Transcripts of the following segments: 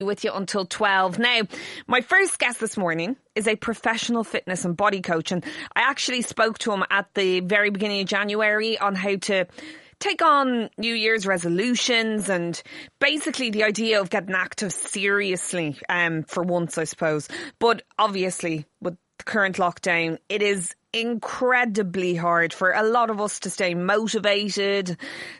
with you until 12. Now, my first guest this morning is a professional fitness and body coach. And I actually spoke to him at the very beginning of January on how to take on New Year's resolutions and basically the idea of getting active seriously, um, for once, I suppose. But obviously, with the current lockdown, it is incredibly hard for a lot of us to stay motivated,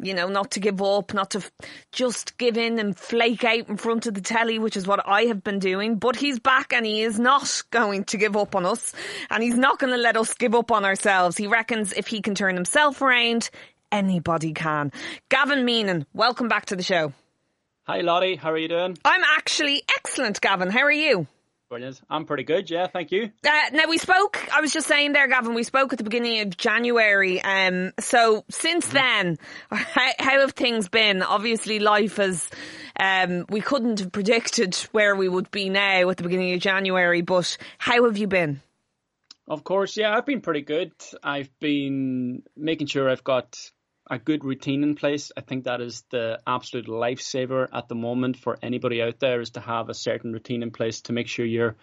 you know, not to give up, not to f- just give in and flake out in front of the telly, which is what I have been doing. But he's back and he is not going to give up on us and he's not going to let us give up on ourselves. He reckons if he can turn himself around, anybody can. Gavin Meenan, welcome back to the show. Hi Lottie, how are you doing? I'm actually excellent, Gavin. How are you? Brilliant. I'm pretty good, yeah, thank you. Uh, now we spoke. I was just saying there, Gavin. We spoke at the beginning of January. Um, so since Mm-hmm. then, how, how have things been? Obviously, life has. Um, we couldn't have predicted where we would be now at the beginning of January. But how have you been? Of course, yeah, I've been pretty good. I've been making sure I've got a good routine in place. I think that is the absolute lifesaver at the moment for anybody out there is to have a certain routine in place to make sure you're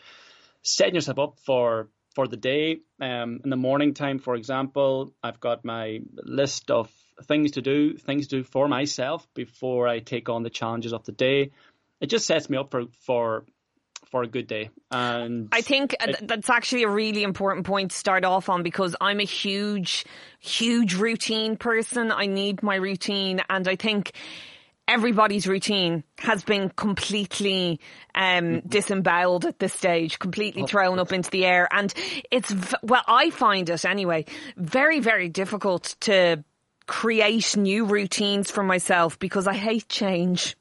setting yourself up for for the day. Um, in the morning time, for example, I've got my list of things to do, things to do for myself before I take on the challenges of the day. It just sets me up for for for a good day. And I think that's actually a really important point to start off on because I'm a huge, huge routine person. I need my routine, and I think everybody's routine has been completely um, disemboweled at this stage, completely thrown up into the air. And it's, well, I find it anyway, very, very difficult to create new routines for myself because I hate change.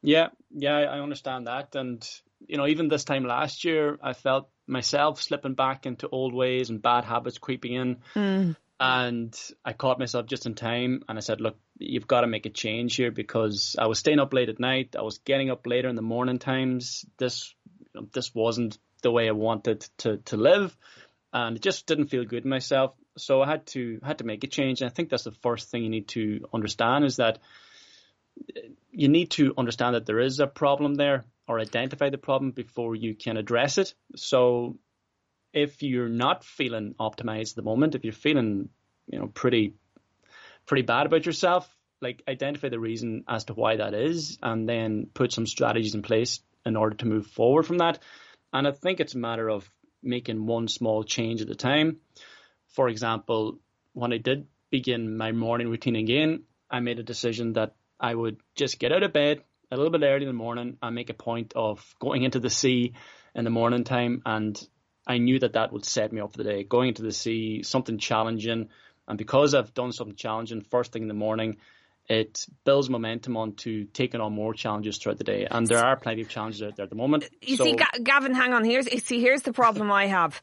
Yeah, yeah, I understand that. And, you know, even this time last year, I felt myself slipping back into old ways and bad habits creeping in. Mm. And I caught myself just in time and I said, look, you've got to make a change here because I was staying up late at night. I was getting up later in the morning times. This, you know, this wasn't the way I wanted to, to live. And it just didn't feel good in myself. So I had to, had to make a change. And I think that's the first thing you need to understand is that you need to understand that there is a problem there or identify the problem before you can address it. So if you're not feeling optimized at the moment, if you're feeling, you know, pretty pretty bad about yourself, like identify the reason as to why that is and then put some strategies in place in order to move forward from that. And I think it's a matter of making one small change at a time. For example, when I did begin my morning routine again, I made a decision that I would just get out of bed a little bit early in the morning I make a point of going into the sea in the morning time. And I knew that that would set me up for the day. Going into the sea, something challenging. And because I've done something challenging first thing in the morning, it builds momentum onto taking on more challenges throughout the day. And there are plenty of challenges out there at the moment. You So- see, Ga- Gavin, hang on. Here's see. Here's the problem I have.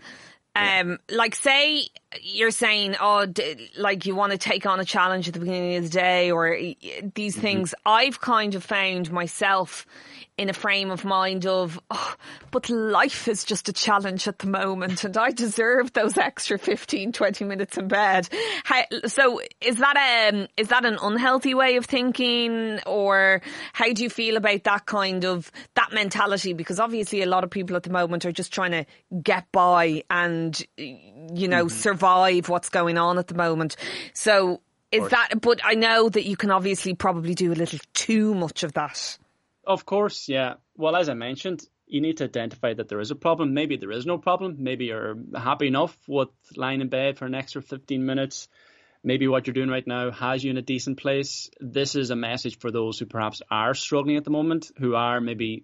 Um, like say you're saying, oh, d- like you want to take on a challenge at the beginning of the day, or these things. I've kind of found myself in a frame of mind of, oh, but life is just a challenge at the moment, and I deserve those extra 15, 20 minutes in bed. How, so, is that um is that an unhealthy way of thinking, or how do you feel about that kind of that mentality? Because obviously, a lot of people at the moment are just trying to get by and you know survive what's going on at the moment. So. Is that, but I know that you can obviously probably do a little too much of that. Of course, yeah. Well, as I mentioned, you need to identify that there is a problem. Maybe there is no problem. Maybe you're happy enough with lying in bed for an extra 15 minutes. Maybe what you're doing right now has you in a decent place. This is a message for those who perhaps are struggling at the moment, who are maybe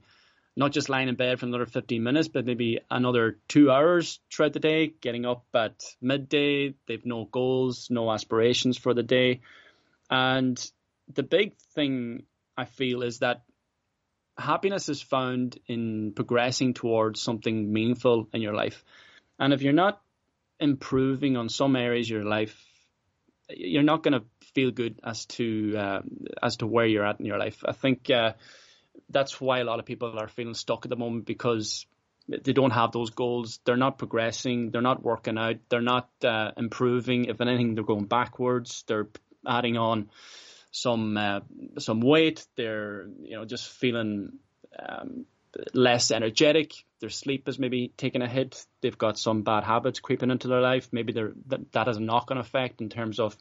not just lying in bed for another 15 minutes, but maybe another two hours throughout the day, getting up at midday. They've no goals, no aspirations for the day. And the big thing I feel is that happiness is found in progressing towards something meaningful in your life. And if you're not improving on some areas of your life, you're not going to feel good as to uh, as to where you're at in your life. I think uh, that's why a lot of people are feeling stuck at the moment because they don't have those goals. They're not progressing. They're not working out. They're not uh, improving. If anything, they're going backwards. They're adding on some uh, some weight. They're you know just feeling um, less energetic. Their sleep is maybe taking a hit. They've got some bad habits creeping into their life. Maybe that, that has a knock on effect in terms of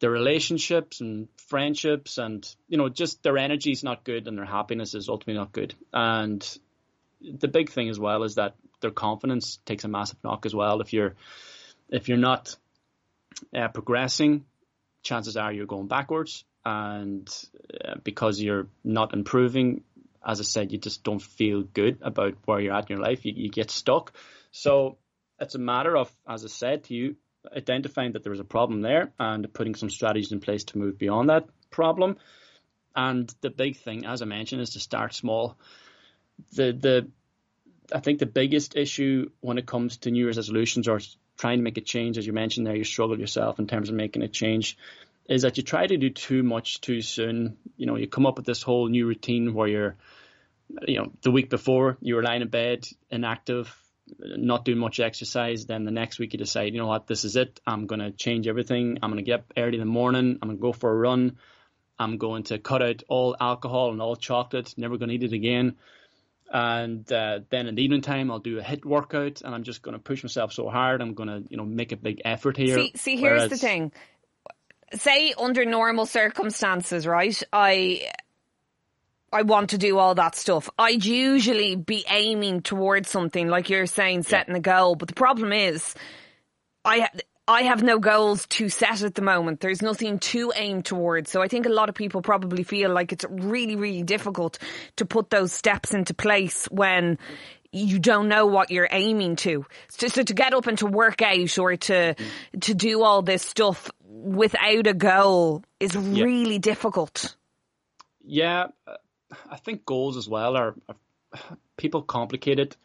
their relationships and friendships and you know just their energy is not good and their happiness is ultimately not good. And the big thing as well is that their confidence takes a massive knock as well. If you're if you're not uh, progressing chances are you're going backwards. And uh, because you're not improving as i said you just don't feel good about where you're at in your life. You, you get stuck. So it's a matter of as i said to you identifying that there is a problem there and putting some strategies in place to move beyond that problem. And the big thing, as I mentioned, is to start small. The the I think the biggest issue when it comes to New Year's resolutions or trying to make a change, as you mentioned there, you struggle yourself in terms of making a change, is that you try to do too much too soon. You know, you come up with this whole new routine where you're, you know, the week before you were lying in bed, inactive, not doing much exercise, then the next week you decide, you know what, this is it. I'm going to change everything. I'm going to get up early in the morning. I'm going to go for a run. I'm going to cut out all alcohol and all chocolate. Never going to eat it again. And uh, then in the evening time, I'll do a HIIT workout, and I'm just going to push myself so hard. I'm going to, you know, make a big effort here. See, see here's Whereas, the thing. Say under normal circumstances, right? I I want to do all that stuff. I'd usually be aiming towards something like you're saying, setting yeah. a goal. But the problem is, I I have no goals to set at the moment. There's nothing to aim towards. So I think a lot of people probably feel like it's really, really difficult to put those steps into place when you don't know what you're aiming to. So, so to get up and to work out or to mm-hmm. to do all this stuff without a goal is really difficult. Yeah, I think goals as well are, are people complicate it.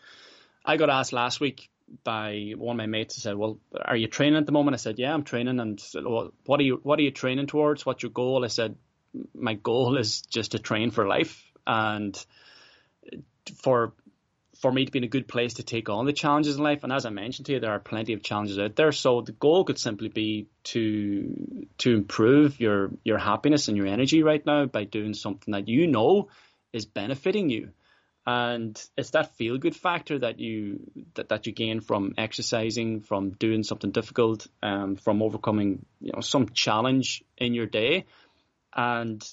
I got asked last week by one of my mates who said, "Well, are you training at the moment?" I said, "Yeah, I'm training." And said, well, what are you What are you training towards? What's your goal? I said, "My goal is just to train for life and for for me to be in a good place to take on the challenges in life. And as I mentioned to you, there are plenty of challenges out there. So the goal could simply be to to improve your your happiness and your energy right now by doing something that you know is benefiting you. And it's that feel good factor that you that, that you gain from exercising, from doing something difficult, um, from overcoming you know some challenge in your day, and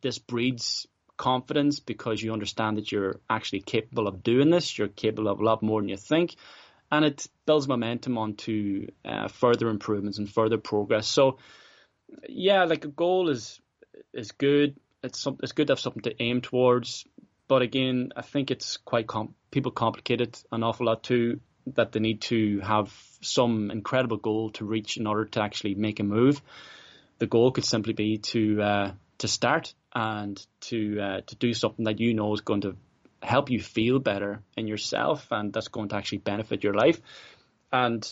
this breeds confidence because you understand that you're actually capable of doing this. You're capable of a lot more than you think. And it builds momentum onto uh, further improvements and further progress. So, yeah, like a goal is is good. It's some, it's good to have something to aim towards. But again, I think it's quite com- people complicate it an awful lot too. That they need to have some incredible goal to reach in order to actually make a move. The goal could simply be to uh, to start and to uh, to do something that you know is going to help you feel better in yourself and that's going to actually benefit your life. And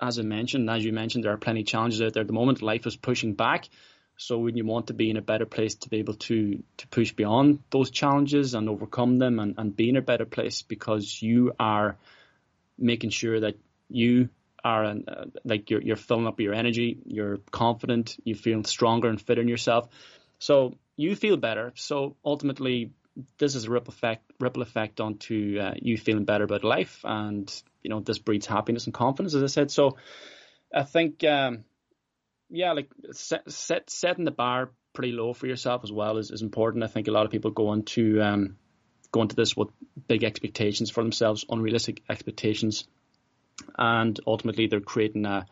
as I mentioned, as you mentioned, there are plenty of challenges out there at the moment. Life is pushing back. So when you want to be in a better place to be able to to push beyond those challenges and overcome them and, and be in a better place because you are making sure that you are uh, like you're you're filling up your energy, you're confident, you feel stronger and fitter in yourself. So you feel better. So ultimately, this is a ripple effect, ripple effect onto uh, you feeling better about life, and you know this breeds happiness and confidence, as I said. So I think, um, yeah, like set, set, setting the bar pretty low for yourself as well is, is important. I think a lot of people go into um, go into this with big expectations for themselves, unrealistic expectations, and ultimately they're creating a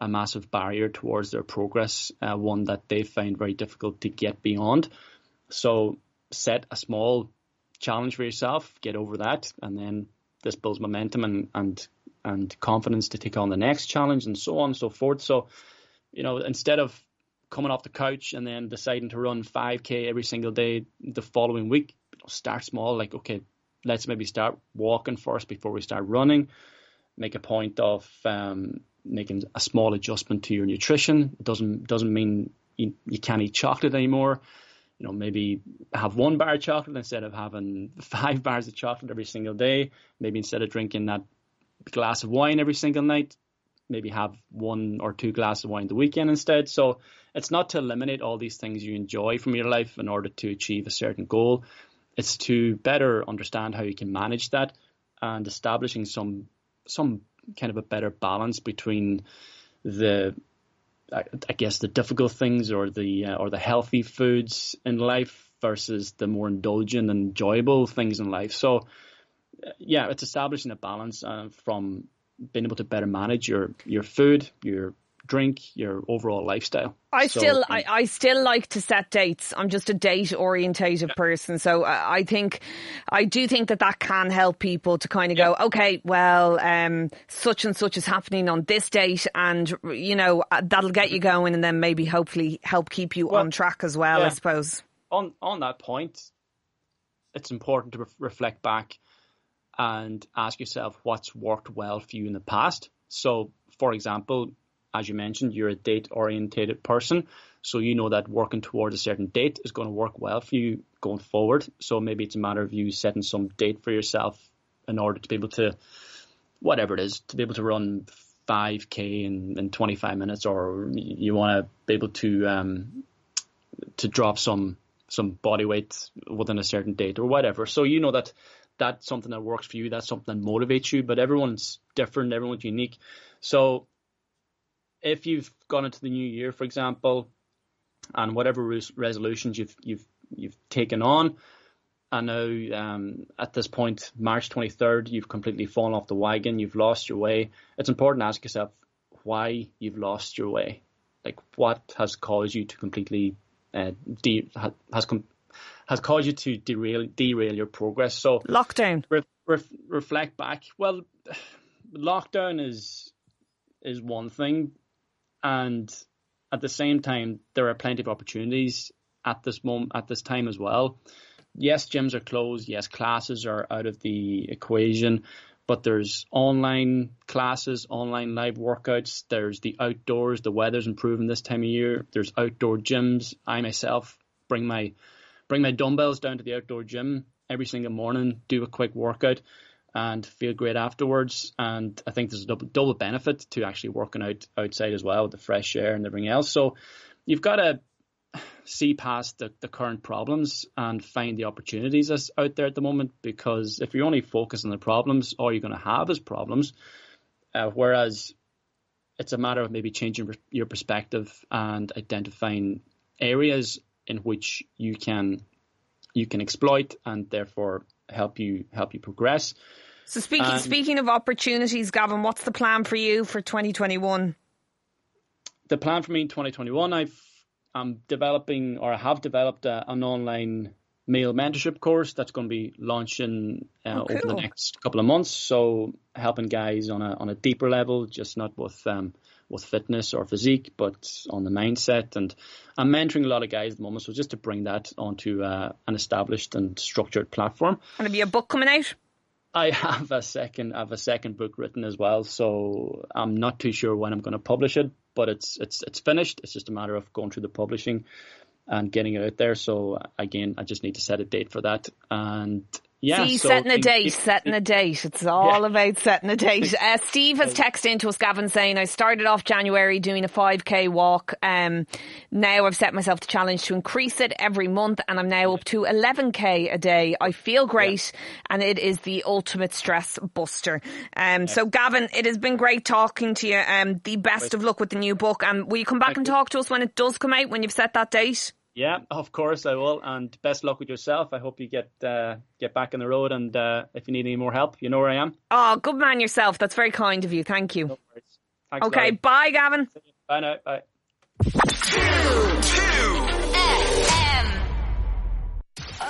a massive barrier towards their progress, uh, one that they find very difficult to get beyond. So set a small challenge for yourself, get over that, and then this builds momentum and and and confidence to take on the next challenge and so on and so forth. So, you know, instead of coming off the couch and then deciding to run 5k every single day the following week, start small. Like, okay, let's maybe start walking first before we start running. Make a point of um, making a small adjustment to your nutrition. It doesn't doesn't mean you, you can't eat chocolate anymore. You know, maybe have one bar of chocolate instead of having five bars of chocolate every single day. Maybe instead of drinking that glass of wine every single night, maybe have one or two glasses of wine the weekend instead. So it's not to eliminate all these things you enjoy from your life in order to achieve a certain goal. it's to better understand how you can manage that and establishing some some kind of a better balance between the I, guess the difficult things or the uh, or the healthy foods in life versus the more indulgent and enjoyable things in life. So uh, yeah, it's establishing a balance uh, from being able to better manage your your food, your drink, your overall lifestyle. I so, still, I, I, still like to set dates. I'm just a date orientated yeah. person, so uh, I think, I do think that that can help people to kind of yeah. go, okay, well, um, such and such is happening on this date, and you know uh, that'll get you going, and then maybe hopefully help keep you well, on track as well. Yeah. I suppose. On on that point, it's important to re- reflect back and ask yourself what's worked well for you in the past. So, for example, as you mentioned, you're a date orientated person. So you know that working towards a certain date is going to work well for you going forward. So maybe it's a matter of you setting some date for yourself in order to be able to, whatever it is, to be able to run 5k in, in 25 minutes, or you want to be able to um, to drop some some body weight within a certain date or whatever. So you know that that's something that works for you. That's something that motivates you. But everyone's different. Everyone's unique. So if you've gone into the new year, for example, and whatever res- resolutions you've you've you've taken on, I know um, at this point, March 23rd, you've completely fallen off the wagon, you've lost your way. It's important to ask yourself why you've lost your way. Like, what has caused you to completely uh, de- has com- has caused you to derail derail your progress? So lockdown. Re- re- reflect back. Well, lockdown is is one thing, and at the same time, there are plenty of opportunities at this moment, at this time as well. Yes, gyms are closed. Yes, classes are out of the equation, but there's online classes, online live workouts. There's the outdoors. The weather's improving this time of year. There's outdoor gyms. I myself bring my bring my dumbbells down to the outdoor gym every single morning, do a quick workout and feel great afterwards. And I think there's a double, double benefit to actually working out outside as well with the fresh air and everything else. So you've got to see past the, the current problems and find the opportunities that's out there at the moment because if you're only focus on the problems, all you're going to have is problems. Uh, whereas it's a matter of maybe changing your perspective and identifying areas in which you can you can exploit and therefore help you help you progress. So speaking um, speaking of opportunities, Gavin, what's the plan for you for 2021? The plan for me in 2021, I've I'm developing or I have developed a, an online male mentorship course that's going to be launching uh, oh, cool. over the next couple of months. So helping guys on a on a deeper level, just not with um, with fitness or physique, but on the mindset. And I'm mentoring a lot of guys at the moment, so just to bring that onto uh, an established and structured platform. And have be a book coming out? I have a second, I have a second book written as well, so I'm not too sure when I'm going to publish it, but it's it's it's finished. It's just a matter of going through the publishing and getting it out there. So again, I just need to set a date for that, and yeah, See, so setting a date, setting a date. It's all yeah. about setting a date. Uh, Steve has texted into us, Gavin, saying, I started off January doing a 5k walk. Um, now I've set myself the challenge to increase it every month and I'm now up to 11k a day. I feel great yeah. and it is the ultimate stress buster. Um, so Gavin, it has been great talking to you. Um, the best of luck with the new book. And um, will you come back Thank and you. talk to us when it does come out, when you've set that date? Yeah, of course I will, and best luck with yourself. I hope you get uh, get back on the road, and uh, if you need any more help, you know where I am. Oh, good man yourself. That's very kind of you. Thank you. No Thanks, okay, Larry. bye, Gavin. Bye now. Bye.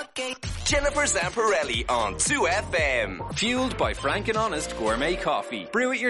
Okay. Jennifer Zamparelli on 2FM. Fueled by Frank and Honest Gourmet Coffee. Brew it yourself.